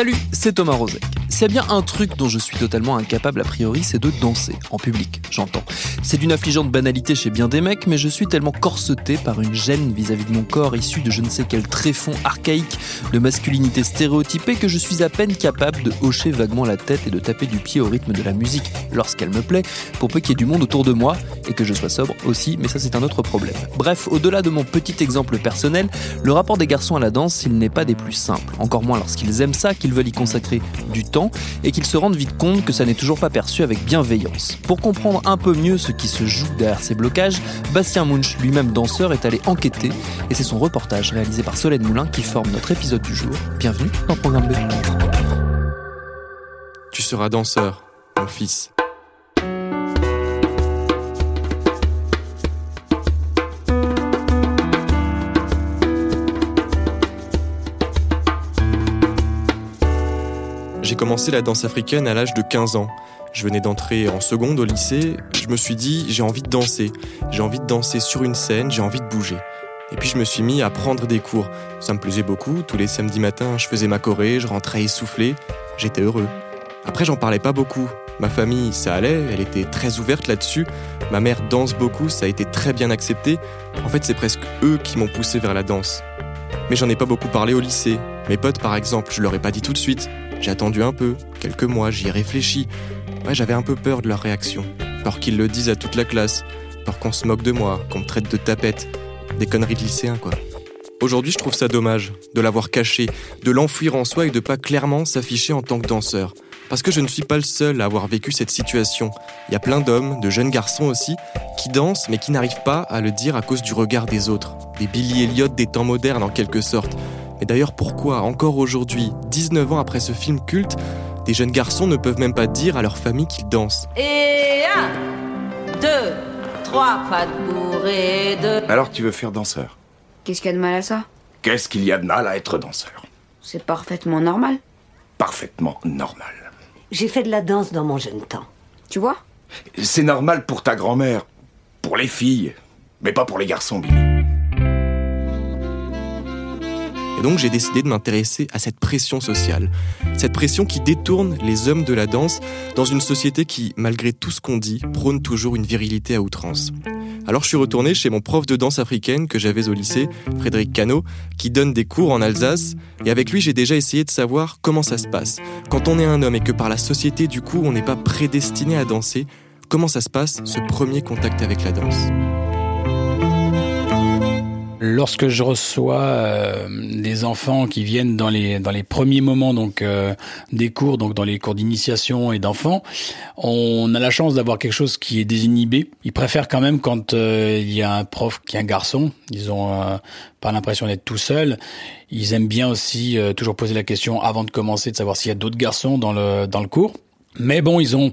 Salut, c'est Thomas Rozek. S'il y a bien un truc dont je suis totalement incapable a priori, c'est de danser, en public, j'entends. C'est d'une affligeante banalité chez bien des mecs, mais je suis tellement corseté par une gêne vis-à-vis de mon corps issu de je ne sais quel tréfonds archaïque de masculinité stéréotypée que je suis à peine capable de hocher vaguement la tête et de taper du pied au rythme de la musique lorsqu'elle me plaît, pour peu qu'il y ait du monde autour de moi, et que je sois sobre aussi, mais ça c'est un autre problème. Bref, au-delà de mon petit exemple personnel, le rapport des garçons à la danse, il n'est pas des plus simples, encore moins lorsqu'ils aiment ça, veulent y consacrer du temps et qu'ils se rendent vite compte que ça n'est toujours pas perçu avec bienveillance. Pour comprendre un peu mieux ce qui se joue derrière ces blocages, Bastien Munch, lui-même danseur, est allé enquêter et c'est son reportage réalisé par Solène Moulin qui forme notre épisode du jour. Bienvenue dans Programme B. Tu seras danseur, mon fils. J'ai commencé la danse africaine à l'âge de 15 ans. Je venais d'entrer en seconde au lycée. Je me suis dit, j'ai envie de danser. J'ai envie de danser sur une scène, j'ai envie de bouger. Et puis je me suis mis à prendre des cours. Ça me plaisait beaucoup. Tous les samedis matins, je faisais ma choré, je rentrais essoufflé. J'étais heureux. Après, j'en parlais pas beaucoup. Ma famille, ça allait, elle était très ouverte là-dessus. Ma mère danse beaucoup, ça a été très bien accepté. En fait, c'est presque eux qui m'ont poussé vers la danse. Mais j'en ai pas beaucoup parlé au lycée. Mes potes, par exemple, je leur ai pas dit tout de suite. J'ai attendu un peu, quelques mois, j'y ai réfléchi. Ouais, j'avais un peu peur de leur réaction. Peur qu'ils le disent à toute la classe. Peur qu'on se moque de moi, qu'on me traite de tapette. Des conneries de lycéen, quoi. Aujourd'hui, je trouve ça dommage de l'avoir caché, de l'enfuir en soi et de pas clairement s'afficher en tant que danseur. Parce que je ne suis pas le seul à avoir vécu cette situation. Il y a plein d'hommes, de jeunes garçons aussi, qui dansent mais qui n'arrivent pas à le dire à cause du regard des autres. Des Billy Elliot des temps modernes en quelque sorte. Et d'ailleurs, pourquoi, encore aujourd'hui, 19 ans après ce film culte, des jeunes garçons ne peuvent même pas dire à leur famille qu'ils dansent? Et un, deux, trois, pas de bourrée, deux. Alors tu veux faire danseur? Qu'est-ce qu'il y a de mal à ça? Qu'est-ce qu'il y a de mal à être danseur? C'est parfaitement normal. Parfaitement normal. J'ai fait de la danse dans mon jeune temps. Tu vois? C'est normal pour ta grand-mère, pour les filles, mais pas pour les garçons, Billy. Et donc j'ai décidé de m'intéresser à cette pression sociale. Cette pression qui détourne les hommes de la danse dans une société qui, malgré tout ce qu'on dit, prône toujours une virilité à outrance. Alors je suis retourné chez mon prof de danse africaine que j'avais au lycée, Frédéric Cano, qui donne des cours en Alsace, et avec lui j'ai déjà essayé de savoir comment ça se passe. Quand on est un homme et que par la société du coup on n'est pas prédestiné à danser, comment ça se passe ce premier contact avec la danse? Lorsque je reçois euh, des enfants qui viennent dans les dans les premiers moments donc euh, des cours donc dans les cours d'initiation et d'enfants, on a la chance d'avoir quelque chose qui est désinhibé. Ils préfèrent quand même quand euh, il y a un prof qui est un garçon. Ils ont pas l'impression d'être tout seuls. Ils aiment bien aussi toujours poser la question avant de commencer de savoir s'il y a d'autres garçons dans le dans le cours. Mais bon, ils ont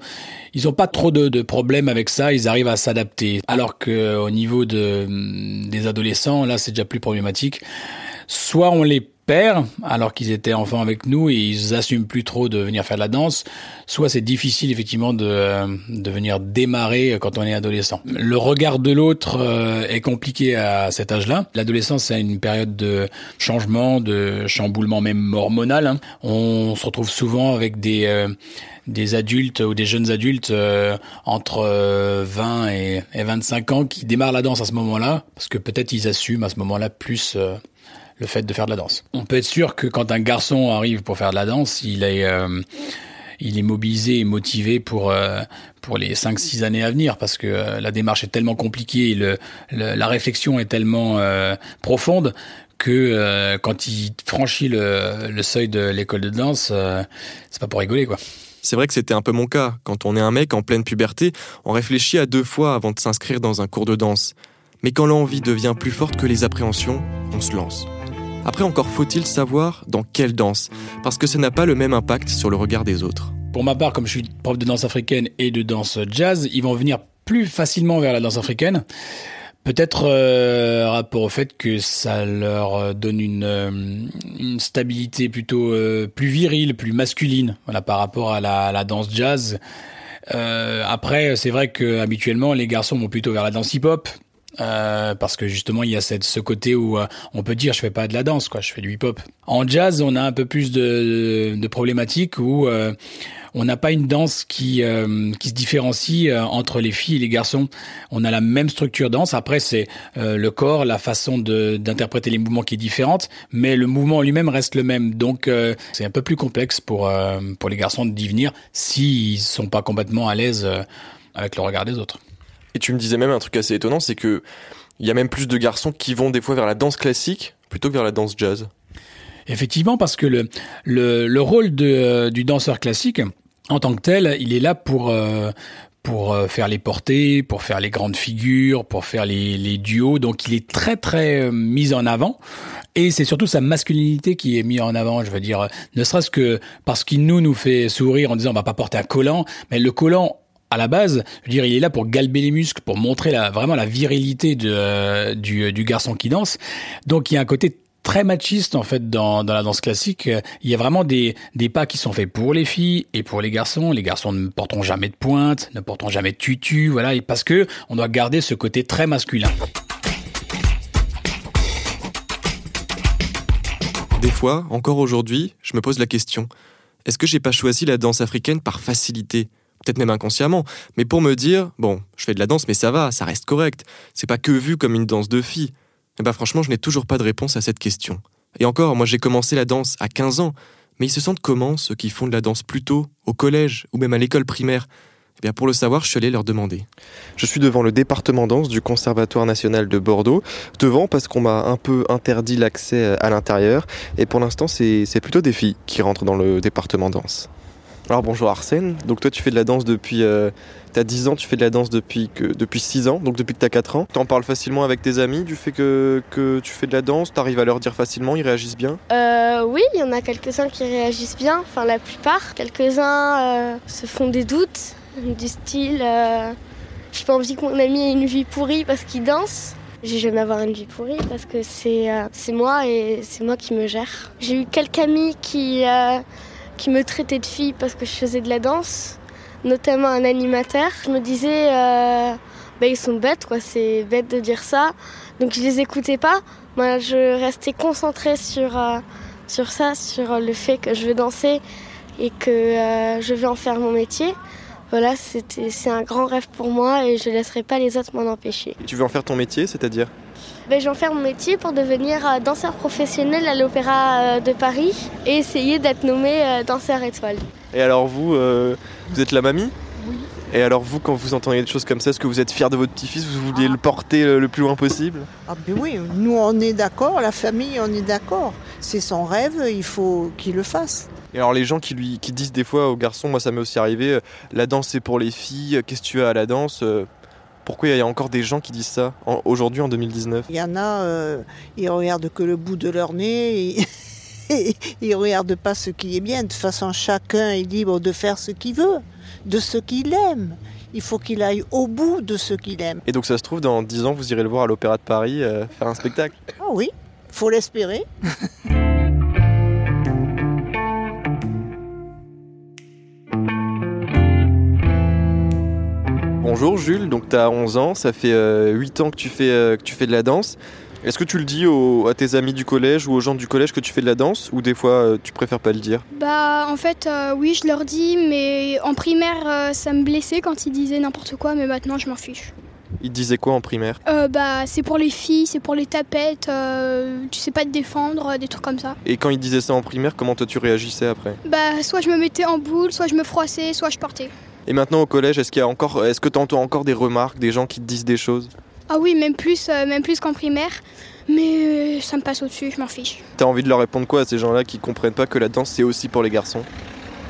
ils ont pas trop de, de problèmes avec ça. Ils arrivent à s'adapter. Alors que au niveau de des adolescents, là, c'est déjà plus problématique. Soit on les perd alors qu'ils étaient enfants avec nous et ils assument plus trop de venir faire de la danse. Soit c'est difficile effectivement de de venir démarrer quand on est adolescent. Le regard de l'autre euh, est compliqué à cet âge-là. L'adolescence c'est une période de changement, de chamboulement même hormonal. hein. On se retrouve souvent avec des euh, des adultes ou des jeunes adultes euh, entre euh, 20 et, et 25 ans qui démarrent la danse à ce moment-là, parce que peut-être ils assument à ce moment-là plus euh, le fait de faire de la danse. On peut être sûr que quand un garçon arrive pour faire de la danse, il est, euh, il est mobilisé et motivé pour, euh, pour les 5-6 années à venir, parce que euh, la démarche est tellement compliquée, le, le- la réflexion est tellement euh, profonde que euh, quand il franchit le, le seuil de l'école de danse, euh, c'est pas pour rigoler quoi. C'est vrai que c'était un peu mon cas. Quand on est un mec en pleine puberté, on réfléchit à deux fois avant de s'inscrire dans un cours de danse. Mais quand l'envie devient plus forte que les appréhensions, on se lance. Après, encore faut-il savoir dans quelle danse, parce que ça n'a pas le même impact sur le regard des autres. Pour ma part, comme je suis prof de danse africaine et de danse jazz, ils vont venir plus facilement vers la danse africaine. Peut-être euh, rapport au fait que ça leur donne une, euh, une stabilité plutôt euh, plus virile, plus masculine, voilà, par rapport à la, la danse jazz. Euh, après, c'est vrai que habituellement les garçons vont plutôt vers la danse hip-hop. Euh, parce que justement il y a cette, ce côté où euh, on peut dire je fais pas de la danse quoi je fais du hip hop en jazz on a un peu plus de, de problématiques où euh, on n'a pas une danse qui euh, qui se différencie euh, entre les filles et les garçons. On a la même structure danse. Après c'est le corps la façon de d'interpréter les mouvements qui est différente mais le mouvement lui-même reste le même. Donc c'est un peu plus complexe pour pour les garçons d'y venir s'ils sont pas complètement à l'aise avec le regard des autres et tu me disais même un truc assez étonnant, c'est que il y a même plus de garçons qui vont des fois vers la danse classique plutôt que vers la danse jazz. Effectivement, parce que le, le, le rôle de, du danseur classique, en tant que tel, il est là pour, euh, pour faire les portées, pour faire les grandes figures, pour faire les, les duos. Donc il est très très mis en avant. Et c'est surtout sa masculinité qui est mise en avant, je veux dire, ne serait-ce que parce qu'il nous nous fait sourire en disant on va pas porter un collant, mais le collant à la base, dire, il est là pour galber les muscles, pour montrer la, vraiment la virilité euh, du, du garçon qui danse. Donc il y a un côté très machiste en fait dans, dans la danse classique. Il y a vraiment des, des pas qui sont faits pour les filles et pour les garçons. Les garçons ne porteront jamais de pointe, ne porteront jamais de tutu, voilà, parce que on doit garder ce côté très masculin. Des fois, encore aujourd'hui, je me pose la question est-ce que j'ai pas choisi la danse africaine par facilité? Peut-être même inconsciemment, mais pour me dire, bon, je fais de la danse, mais ça va, ça reste correct. C'est pas que vu comme une danse de filles. Et bah franchement, je n'ai toujours pas de réponse à cette question. Et encore, moi j'ai commencé la danse à 15 ans, mais ils se sentent comment ceux qui font de la danse plus tôt, au collège ou même à l'école primaire? Eh bien, pour le savoir, je suis allé leur demander. Je suis devant le département danse du Conservatoire national de Bordeaux. Devant parce qu'on m'a un peu interdit l'accès à l'intérieur. Et pour l'instant, c'est plutôt des filles qui rentrent dans le département danse. Alors bonjour Arsène, donc toi tu fais de la danse depuis... Euh, t'as 10 ans, tu fais de la danse depuis, que, depuis 6 ans, donc depuis que t'as 4 ans. T'en parles facilement avec tes amis du fait que, que tu fais de la danse, t'arrives à leur dire facilement, ils réagissent bien? Euh, Oui, il y en a quelques-uns qui réagissent bien, enfin la plupart. Quelques-uns euh, se font des doutes, du style... Euh, j'ai pas envie que mon ami ait une vie pourrie parce qu'il danse. J'ai jamais avoir une vie pourrie parce que c'est euh, moi et c'est moi qui me gère. J'ai eu quelques amis qui euh, qui me traitait de fille parce que je faisais de la danse, notamment un animateur. Je me disais, euh, bah, ils sont bêtes, quoi, c'est bête de dire ça. Donc je les écoutais pas. Moi, je restais concentrée sur, euh, sur ça, sur le fait que je veux danser et que euh, je vais en faire mon métier. Voilà, c'est un grand rêve pour moi et je ne laisserai pas les autres m'en empêcher. Tu veux en faire ton métier, c'est-à-dire? Ben, J'en fais mon métier pour devenir danseur professionnel à l'Opéra de Paris et essayer d'être nommé danseur étoile. Et alors vous, euh, vous êtes la mamie? Oui. Et alors vous, quand vous entendez des choses comme ça, est-ce que vous êtes fier de votre petit-fils? Vous vouliez ah. le porter le plus loin possible? Ah ben oui, nous on est d'accord, la famille on est d'accord. C'est son rêve, il faut qu'il le fasse. Et alors les gens qui lui qui disent des fois aux garçons, moi ça m'est aussi arrivé, la danse c'est pour les filles, qu'est-ce que tu as à la danse pourquoi il y a encore des gens qui disent ça aujourd'hui en 2019 Il y en a, euh, ils regardent que le bout de leur nez. Et... ils regardent pas ce qui est bien. De toute façon, chacun est libre de faire ce qu'il veut, de ce qu'il aime. Il faut qu'il aille au bout de ce qu'il aime. Et donc ça se trouve, dans 10 ans, vous irez le voir à l'Opéra de Paris euh, faire un spectacle? Ah oui, faut l'espérer. Bonjour Jules, donc tu as 11 ans, ça fait euh, 8 ans que tu, fais, euh, que tu fais de la danse. Est-ce que tu le dis à tes amis du collège ou aux gens du collège que tu fais de la danse ou des fois euh, tu préfères pas le dire? Bah en fait euh, oui je leur dis mais en primaire ça me blessait quand ils disaient n'importe quoi mais maintenant je m'en fiche. Ils disaient quoi en primaire? Bah c'est pour les filles, c'est pour les tapettes, tu sais pas te défendre, des trucs comme ça. Et quand ils disaient ça en primaire, comment toi tu réagissais après? Bah soit je me mettais en boule, soit je me froissais, soit je portais. Et maintenant au collège, est-ce qu'il y a encore, est-ce que tu entends encore des remarques, des gens qui te disent des choses? Ah oui, même plus, euh, même plus qu'en primaire. Mais euh, ça me passe au-dessus, je m'en fiche. T'as envie de leur répondre quoi à ces gens-là qui comprennent pas que la danse c'est aussi pour les garçons?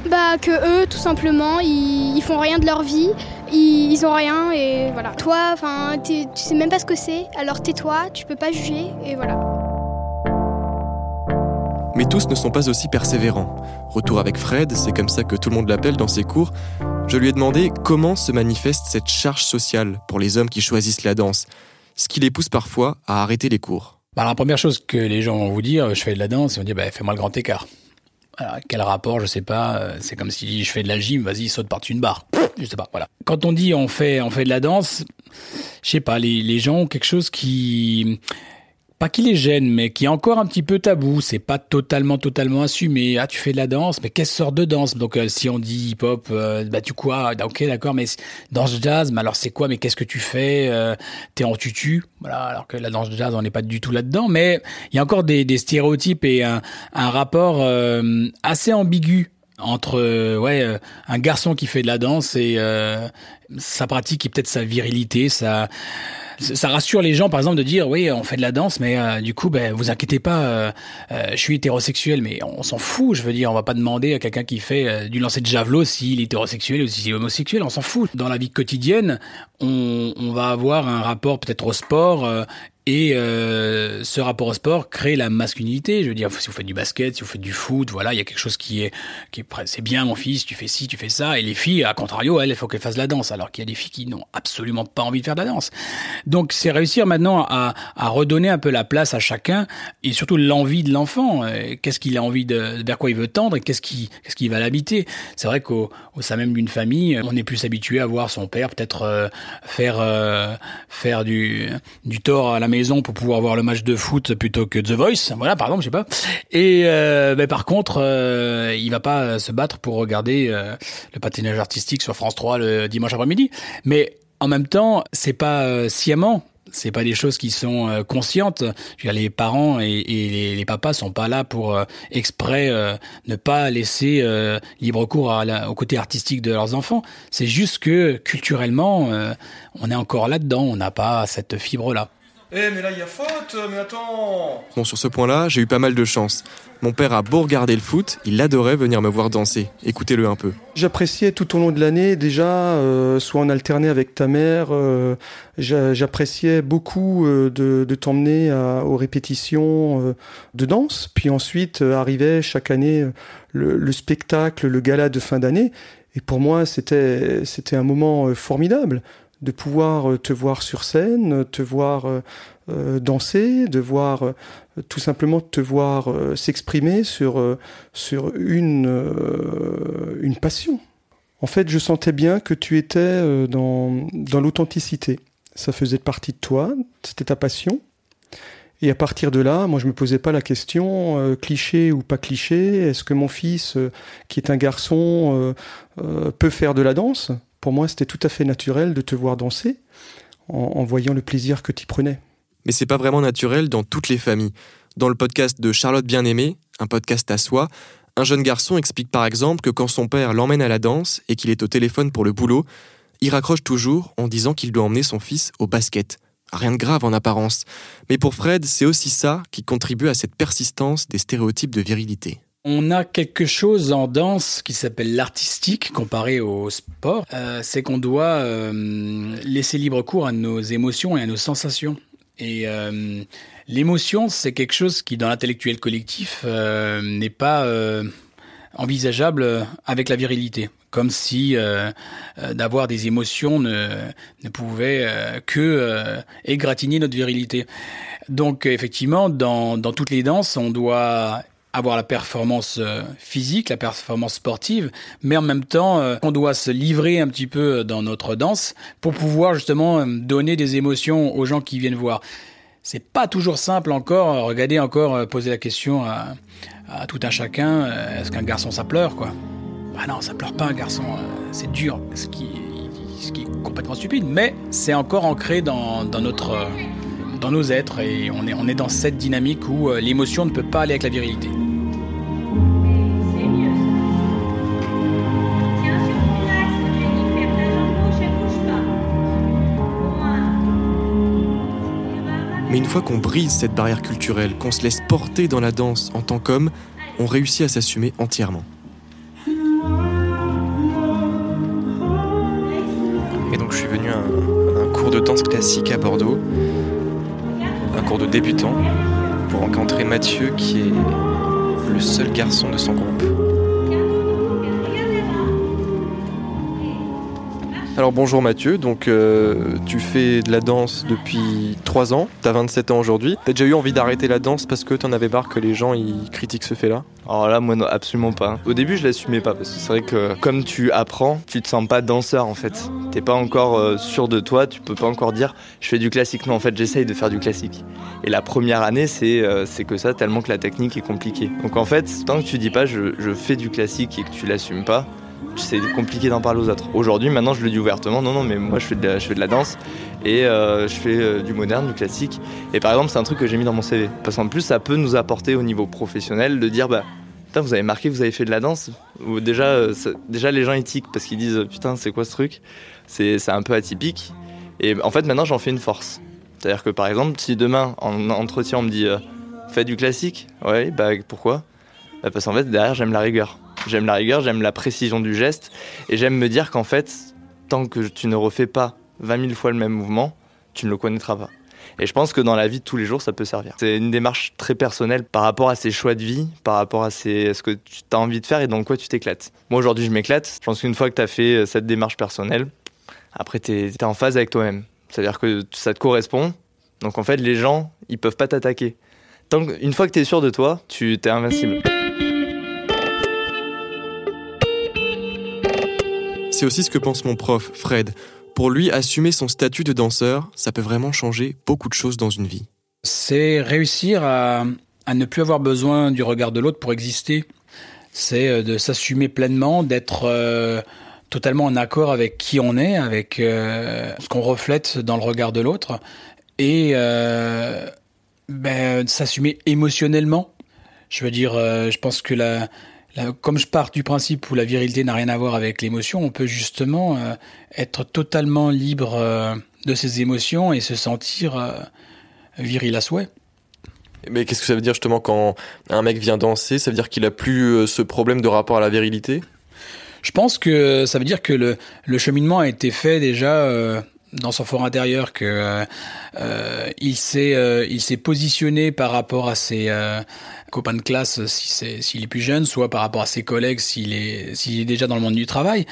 Bah que eux, tout simplement, ils, ils, font rien de leur vie ils, ils ont rien et voilà. Toi, enfin, tu sais même pas ce que c'est, alors tais-toi, tu peux pas juger et voilà. Mais tous ne sont pas aussi persévérants. Retour avec Fred, c'est comme ça que tout le monde l'appelle dans ses cours. Je lui ai demandé comment se manifeste cette charge sociale pour les hommes qui choisissent la danse, ce qui les pousse parfois à arrêter les cours. Bah, la première chose que les gens vont vous dire, je fais de la danse, ils vont dire bah, fais-moi le grand écart. Alors, quel rapport, je sais pas. euh, C'est comme si je fais de la gym, vas-y, saute par-dessus une barre. Je sais pas, voilà. Quand on dit on fait, on fait de la danse, je sais pas, les, les gens ont quelque chose qui, pas qui les gêne, mais qui est encore un petit peu tabou. C'est pas totalement, totalement assumé. Ah, tu fais de la danse, mais quelle sorte de danse? Donc, euh, si on dit hip-hop, euh, bah tu quoi Ah, Ok, d'accord, mais danse jazz, mais alors c'est quoi? Mais qu'est-ce que tu fais? Euh, T'es en tutu, voilà. Alors que la danse jazz, on n'est pas du tout là-dedans. Mais il y a encore des, stéréotypes et un, rapport assez ambigu entre ouais un garçon qui fait de la danse et sa pratique et peut-être sa virilité, sa ça rassure les gens, par exemple, de dire oui, on fait de la danse, mais euh, du coup, ben, vous inquiétez pas, euh, euh, je suis hétérosexuel, mais on s'en fout. Je veux dire, on va pas demander à quelqu'un qui fait euh, du lancer de javelot s'il est hétérosexuel ou s'il est homosexuel, on s'en fout. Dans la vie quotidienne, on, on va avoir un rapport peut-être au sport. Et euh, ce rapport au sport crée la masculinité. Je veux dire, si vous faites du basket, si vous faites du foot, voilà, il y a quelque chose qui est, qui est, c'est bien mon fils, tu fais ci, tu fais ça. Et les filles, à contrario, elles, il faut qu'elles fassent la danse, alors qu'il y a des filles qui n'ont absolument pas envie de faire de la danse. Donc, c'est réussir maintenant à, à redonner un peu la place à chacun et surtout l'envie de l'enfant. Euh, Qu'est-ce qu'il a envie de, vers quoi il veut tendre et qu'est-ce qui, qu'est-ce qui va l'habiter? C'est vrai qu'au au sein même d'une famille, on est plus habitué à voir son père peut-être euh, faire euh, faire du du tort à la maison pour pouvoir voir le match de foot plutôt que The Voice. Voilà, par exemple, je sais pas. Et euh, ben, par contre, euh, il va pas se battre pour regarder euh, le patinage artistique sur France 3 le dimanche après-midi. Mais en même temps, c'est pas euh, sciemment. C'est pas des choses qui sont euh, conscientes. Je veux dire, les parents et, les, les papas sont pas là pour euh, exprès euh, ne pas laisser euh, libre cours au côté artistique de leurs enfants. C'est juste que culturellement, euh, on est encore là-dedans. On n'a pas cette fibre-là. Eh, mais là, il y a faute, mais attends Bon, sur ce point-là, j'ai eu pas mal de chance. Mon père a beau regarder le foot, il adorait venir me voir danser. Écoutez-le un peu. J'appréciais tout au long de l'année déjà, euh, soit en alterné avec ta mère, euh, j'a- j'appréciais beaucoup euh, de, de t'emmener aux répétitions euh, de danse. Puis ensuite euh, arrivait chaque année le, le spectacle, le gala de fin d'année. Et pour moi, c'était c'était un moment formidable de pouvoir euh, te voir sur scène, te voir euh, euh, danser, de voir euh, tout simplement te voir euh, s'exprimer sur euh, sur une une passion. En fait, je sentais bien que tu étais dans dans l'authenticité. Ça faisait partie de toi, c'était ta passion. Et à partir de là, moi, je me posais pas la question euh, cliché ou pas cliché. Est-ce que mon fils, euh, qui est un garçon, euh, peut faire de la danse? Pour moi, c'était tout à fait naturel de te voir danser en, voyant le plaisir que tu prenais. Mais c'est pas vraiment naturel dans toutes les familles. Dans le podcast de Charlotte Bien-Aimée, un podcast à soi, un jeune garçon explique par exemple que quand son père l'emmène à la danse et qu'il est au téléphone pour le boulot, il raccroche toujours en disant qu'il doit emmener son fils au basket. Rien de grave en apparence. Mais pour Fred, c'est aussi ça qui contribue à cette persistance des stéréotypes de virilité. On a quelque chose en danse qui s'appelle l'artistique comparé au sport. Euh, c'est qu'on doit euh, laisser libre cours à nos émotions et à nos sensations. Et euh, l'émotion, c'est quelque chose qui, dans l'intellectuel collectif, n'est pas envisageable avec la virilité. Comme si d'avoir des émotions ne, pouvait que égratigner notre virilité. Donc effectivement, dans, dans toutes les danses, on doit avoir la performance euh, physique, la performance sportive, mais en même temps, euh, on doit se livrer un petit peu dans notre danse pour pouvoir justement euh, donner des émotions aux gens qui viennent voir. C'est pas toujours simple encore. Regardez encore, euh, poser la question à, tout un chacun euh, est-ce qu'un garçon ça pleure quoi? Ah non, ça pleure pas un garçon. euh, C'est dur, ce qui, est complètement stupide, mais c'est encore ancré dans, dans notre euh, dans nos êtres et on est, on est dans cette dynamique où euh, l'émotion ne peut pas aller avec la virilité. Une fois qu'on brise cette barrière culturelle, qu'on se laisse porter dans la danse en tant qu'homme, on réussit à s'assumer entièrement. je suis venu à un, un cours de danse classique à Bordeaux, un cours de débutant, pour rencontrer Mathieu qui est le seul garçon de son groupe. Alors bonjour Mathieu, donc euh, tu fais de la danse depuis 3 ans, t'as 27 ans aujourd'hui. T'as déjà eu envie d'arrêter la danse parce que t'en avais marre que les gens ils critiquent ce fait-là? Alors là, moi, non, absolument pas. Au début, je l'assumais pas parce que c'est vrai que comme tu apprends, tu te sens pas danseur en fait. T'es pas encore euh, sûr de toi, tu peux pas encore dire je fais du classique. Non, en fait, j'essaye de faire du classique. Et la première année, c'est euh, c'est que ça, tellement que la technique est compliquée. Donc en fait, tant que tu dis pas je, je fais du classique et que tu l'assumes pas, c'est compliqué d'en parler aux autres. Aujourd'hui, maintenant, je le dis ouvertement. Non, non, mais moi, je fais de la, je fais de la danse et euh, je fais euh, du moderne, du classique. Et par exemple, c'est un truc que j'ai mis dans mon CV. Parce qu'en plus, ça peut nous apporter au niveau professionnel de dire, bah, putain, vous avez marqué, vous avez fait de la danse. Ou déjà, euh, déjà les gens éthiquent parce qu'ils disent, putain, c'est quoi ce truc? C'est un peu atypique. Et en fait, maintenant, j'en fais une force. C'est-à-dire que par exemple, si demain, en entretien, on me dit, fais du classique, ouais, bah pourquoi? Bah, Parce qu'en fait, derrière, j'aime la rigueur. J'aime la rigueur, j'aime la précision du geste, et j'aime me dire qu'en fait, tant que tu ne refais pas 20 000 fois le même mouvement, tu ne le connaîtras pas. Et je pense que dans la vie de tous les jours, ça peut servir. C'est une démarche très personnelle par rapport à ses choix de vie, par rapport à, ce que tu as envie de faire et dans quoi tu t'éclates. Moi, aujourd'hui, je m'éclate. Je pense qu'une fois que tu as fait euh, cette démarche personnelle, après, tu es, en phase avec toi-même. C'est-à-dire que ça te correspond. Donc, en fait, les gens, ils peuvent pas t'attaquer. Une fois que tu es sûr de toi, tu es invincible. C'est aussi ce que pense mon prof, Fred. Pour lui, assumer son statut de danseur, ça peut vraiment changer beaucoup de choses dans une vie. C'est réussir à, ne plus avoir besoin du regard de l'autre pour exister. C'est euh, de s'assumer pleinement, d'être euh, totalement en accord avec qui on est, avec euh, ce qu'on reflète dans le regard de l'autre, et euh, ben, s'assumer émotionnellement. Je veux dire, je pense que la, comme je pars du principe où la virilité n'a rien à voir avec l'émotion, on peut justement euh, être totalement libre euh, de ses émotions et se sentir euh, viril à souhait. Mais qu'est-ce que ça veut dire justement quand un mec vient danser Ça veut dire qu'il a plus ce problème de rapport à la virilité? Je pense que ça veut dire que le, le cheminement a été fait déjà dans son fort intérieur, que euh, euh, il s'est euh, il s'est positionné par rapport à ses euh, copains de classe si c'est s'il est plus jeune, soit par rapport à ses collègues s'il est s'il est déjà dans le monde du travail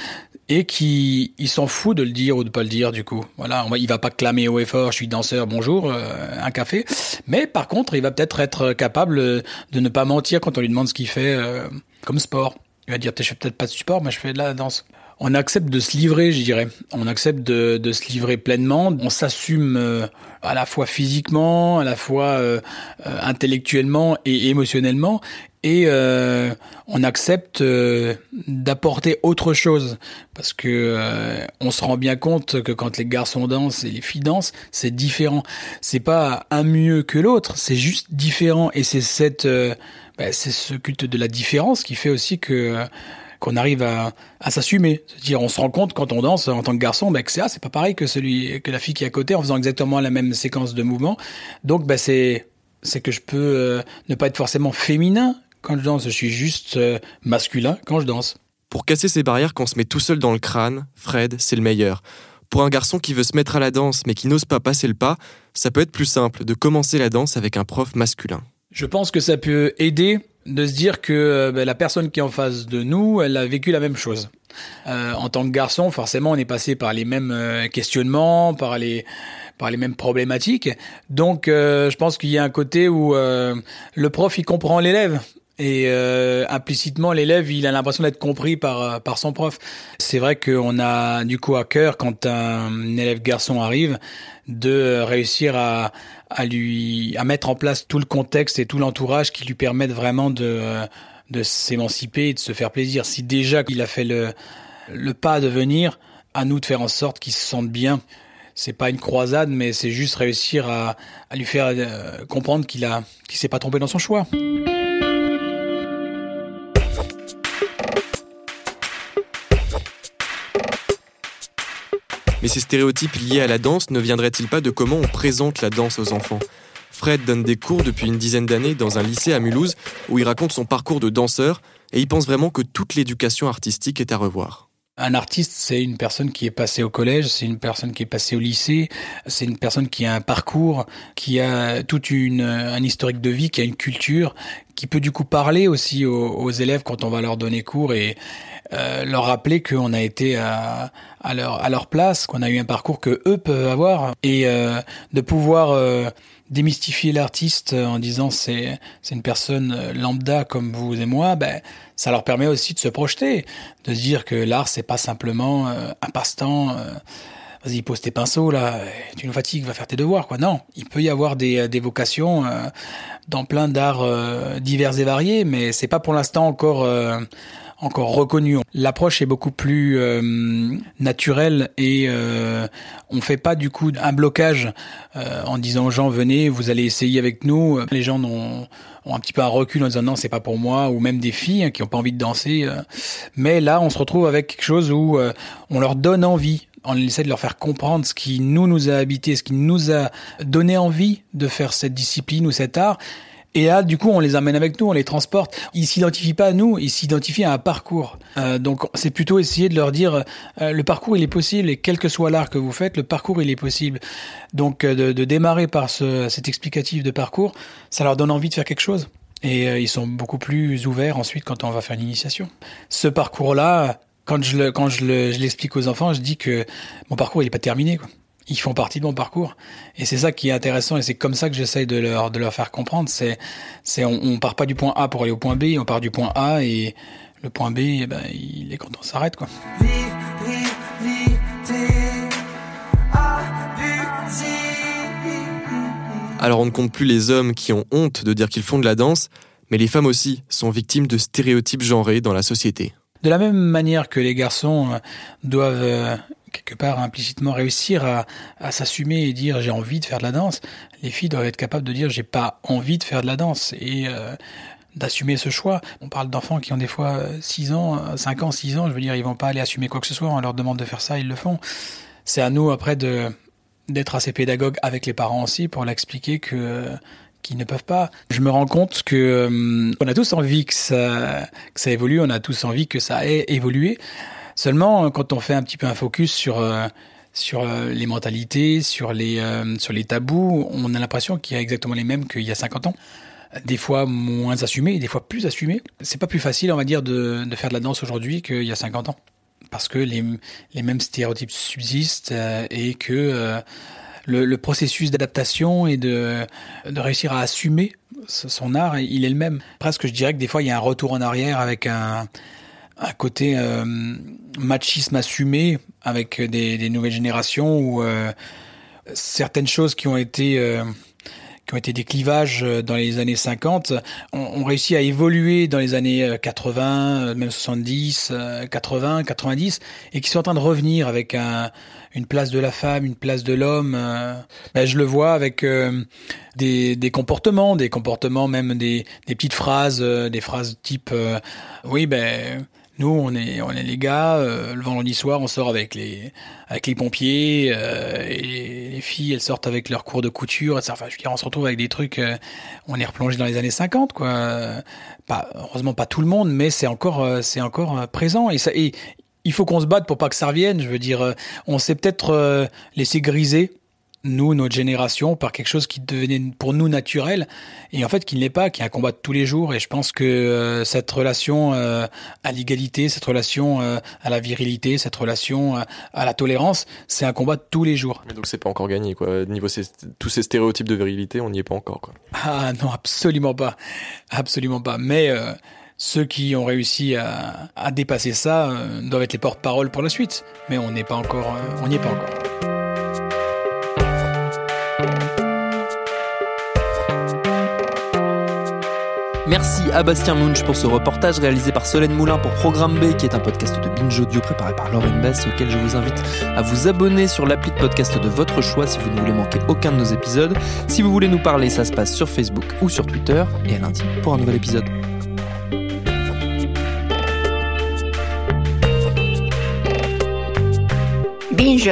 et qui il s'en fout de le dire ou de pas le dire du coup. Voilà, on va- il va pas clamer haut et fort je suis danseur, bonjour, euh, un café. Mais par contre, il va peut-être être capable de ne pas mentir quand on lui demande ce qu'il fait euh, comme sport. Il va dire je fais peut-être pas de sport, mais je fais de la danse. On accepte de se livrer, je dirais. On accepte de, de se livrer pleinement. On s'assume euh, à la fois physiquement, à la fois euh, euh, intellectuellement et émotionnellement. Et euh, on accepte euh, d'apporter autre chose parce que euh, on se rend bien compte que quand les garçons dansent et les filles dansent, c'est différent. C'est pas un mieux que l'autre, c'est juste différent. Et c'est cette, bah, c'est ce culte de la différence qui fait aussi que qu'on arrive à, à s'assumer. C'est-à-dire, on se rend compte quand on danse en tant que garçon, bah, que c'est ah, c'est pas pareil que celui que la fille qui est à côté en faisant exactement la même séquence de mouvements. Donc, bah, c'est c'est que je peux euh, ne pas être forcément féminin quand je danse. Je suis juste euh, masculin quand je danse. Pour casser ces barrières qu'on se met tout seul dans le crâne, Fred, c'est le meilleur. Pour un garçon qui veut se mettre à la danse mais qui n'ose pas passer le pas, ça peut être plus simple de commencer la danse avec un prof masculin. Je pense que ça peut aider de se dire que ben, la personne qui est en face de nous, elle a vécu la même chose. Euh, en tant que garçon, forcément, on est passé par les mêmes euh, questionnements, par les par les mêmes problématiques. Donc, euh, je pense qu'il y a un côté où euh, le prof il comprend l'élève et euh, implicitement l'élève il a l'impression d'être compris par par son prof. C'est vrai qu'on a du coup à cœur quand un élève garçon arrive de réussir à à lui à mettre en place tout le contexte et tout l'entourage qui lui permettent vraiment de de s'émanciper et de se faire plaisir. Si déjà il a fait le le pas de venir, à nous de faire en sorte qu'il se sente bien. C'est pas une croisade, mais c'est juste réussir à, à lui faire euh, comprendre qu'il a qu'il s'est pas trompé dans son choix. Mais ces stéréotypes liés à la danse ne viendraient-ils pas de comment on présente la danse aux enfants? Fred donne des cours depuis une dizaine d'années dans un lycée à Mulhouse où il raconte son parcours de danseur et il pense vraiment que toute l'éducation artistique est à revoir. Un artiste, c'est une personne qui est passée au collège, c'est une personne qui est passée au lycée, c'est une personne qui a un parcours, qui a toute une un historique de vie, qui a une culture, qui peut du coup parler aussi aux, élèves quand on va leur donner cours et euh, leur rappeler qu'on a été à, à, leur à leur place, qu'on a eu un parcours que eux peuvent avoir. Et euh, de pouvoir euh, démystifier l'artiste en disant c'est c'est une personne lambda comme vous et moi, ben ça leur permet aussi de se projeter, de se dire que l'art c'est pas simplement euh, un passe-temps. Euh, Vas-y, pose tes pinceaux là, tu nous fatigues, va faire tes devoirs quoi. Non, il peut y avoir des, des vocations euh, dans plein d'arts divers et variés, mais c'est pas pour l'instant encore encore reconnu. L'approche est beaucoup plus euh, naturelle et euh, on fait pas du coup un blocage euh, en disant aux gens venez, vous allez essayer avec nous. Les gens ont, un petit peu un recul en disant non c'est pas pour moi ou même des filles hein, qui ont pas envie de danser. Euh. Mais là on se retrouve avec quelque chose où euh, on leur donne envie on essaie de leur faire comprendre ce qui nous nous a habité, ce qui nous a donné envie de faire cette discipline ou cet art. Et là, du coup, on les amène avec nous, on les transporte. Ils s'identifient pas à nous, ils s'identifient à un parcours. Euh, donc, c'est plutôt essayer de leur dire euh, le parcours, il est possible, et quel que soit l'art que vous faites, le parcours, il est possible. Donc, euh, de, de, démarrer par ce, cet explicatif de parcours, ça leur donne envie de faire quelque chose. Et euh, ils sont beaucoup plus ouverts ensuite quand on va faire l'initiation. Ce parcours-là, quand je le, quand je l'explique aux enfants, je dis que mon parcours, il est pas terminé. Quoi ils font partie de mon parcours. Et c'est ça qui est intéressant et c'est comme ça que j'essaye de leur, de leur faire comprendre. C'est, c'est, on, on part pas du point A pour aller au point B, on part du point A et le point B, eh ben, il est quand on s'arrête, quoi. Alors on ne compte plus les hommes qui ont honte de dire qu'ils font de la danse, mais les femmes aussi sont victimes de stéréotypes genrés dans la société. De la même manière que les garçons euh, doivent euh, quelque part implicitement réussir à, à s'assumer et dire j'ai envie de faire de la danse, les filles doivent être capables de dire j'ai pas envie de faire de la danse et euh, d'assumer ce choix. On parle d'enfants qui ont des fois 6 ans, 5 ans, 6 ans, je veux dire ils vont pas aller assumer quoi que ce soit, on leur demande de faire ça, ils le font. C'est à nous après de d'être assez pédagogue avec les parents aussi pour l'expliquer que qui ne peuvent pas. Je me rends compte que euh, on a tous envie que ça que ça évolue, on a tous envie que ça ait évolué. Seulement, quand on fait un petit peu un focus sur euh, sur euh, les mentalités, sur les euh, sur les tabous, on a l'impression qu'il y a exactement les mêmes qu'il y a 50 ans. Des fois moins assumés, des fois plus assumés. C'est pas plus facile, on va dire, de, de faire de la danse aujourd'hui qu'il y a 50 ans, parce que les les mêmes stéréotypes subsistent et que le, le, processus d'adaptation et de, de réussir à assumer son art, il est le même. Presque, je dirais que des fois, il y a un retour en arrière avec un, un côté euh, machisme assumé avec des, des, nouvelles générations où euh, certaines choses qui ont été euh, qui ont été des clivages dans les années 50 ont, ont réussi à évoluer dans les années 80, même 70, 80, 90 et qui sont en train de revenir avec un, une place de la femme, une place de l'homme. Ben, je le vois avec des, des, comportements, des comportements même des, des petites phrases, des phrases type oui ben nous, on est, on est les gars. Euh, le vendredi soir, on sort avec les, avec les pompiers. Euh, et les filles, elles sortent avec leurs cours de couture. Etc. Enfin, je veux dire, on se retrouve avec des trucs. Euh, on est replongé dans les années 50, quoi. Pas, heureusement, pas tout le monde, mais c'est encore, euh, c'est encore euh, présent. Et ça, et il faut qu'on se batte pour pas que ça revienne. Je veux dire, on s'est peut-être laissé griser nous, notre génération, par quelque chose qui devenait pour nous naturel, et en fait qui ne l'est pas, qui est un combat de tous les jours. Et je pense que euh, cette relation euh, à l'égalité, cette relation euh, à la virilité, cette relation à la tolérance, c'est un combat de tous les jours. Mais donc c'est pas encore gagné, quoi. Niveau ces, tous ces stéréotypes de virilité, on n'y est pas encore, quoi. Ah non, absolument pas, absolument pas. Mais ceux qui ont réussi à, à dépasser ça doivent être les porte-parole pour la suite. Mais on n'est pas encore, on n'y est pas encore. Merci à Bastien Munch pour ce reportage réalisé par Solène Moulin pour Programme B, qui est un podcast de binge audio préparé par Lauren Bess, auquel je vous invite à vous abonner sur l'appli de podcast de votre choix si vous ne voulez manquer aucun de nos épisodes. Si vous voulez nous parler, ça se passe sur Facebook ou sur Twitter. Et à lundi pour un nouvel épisode. Binge.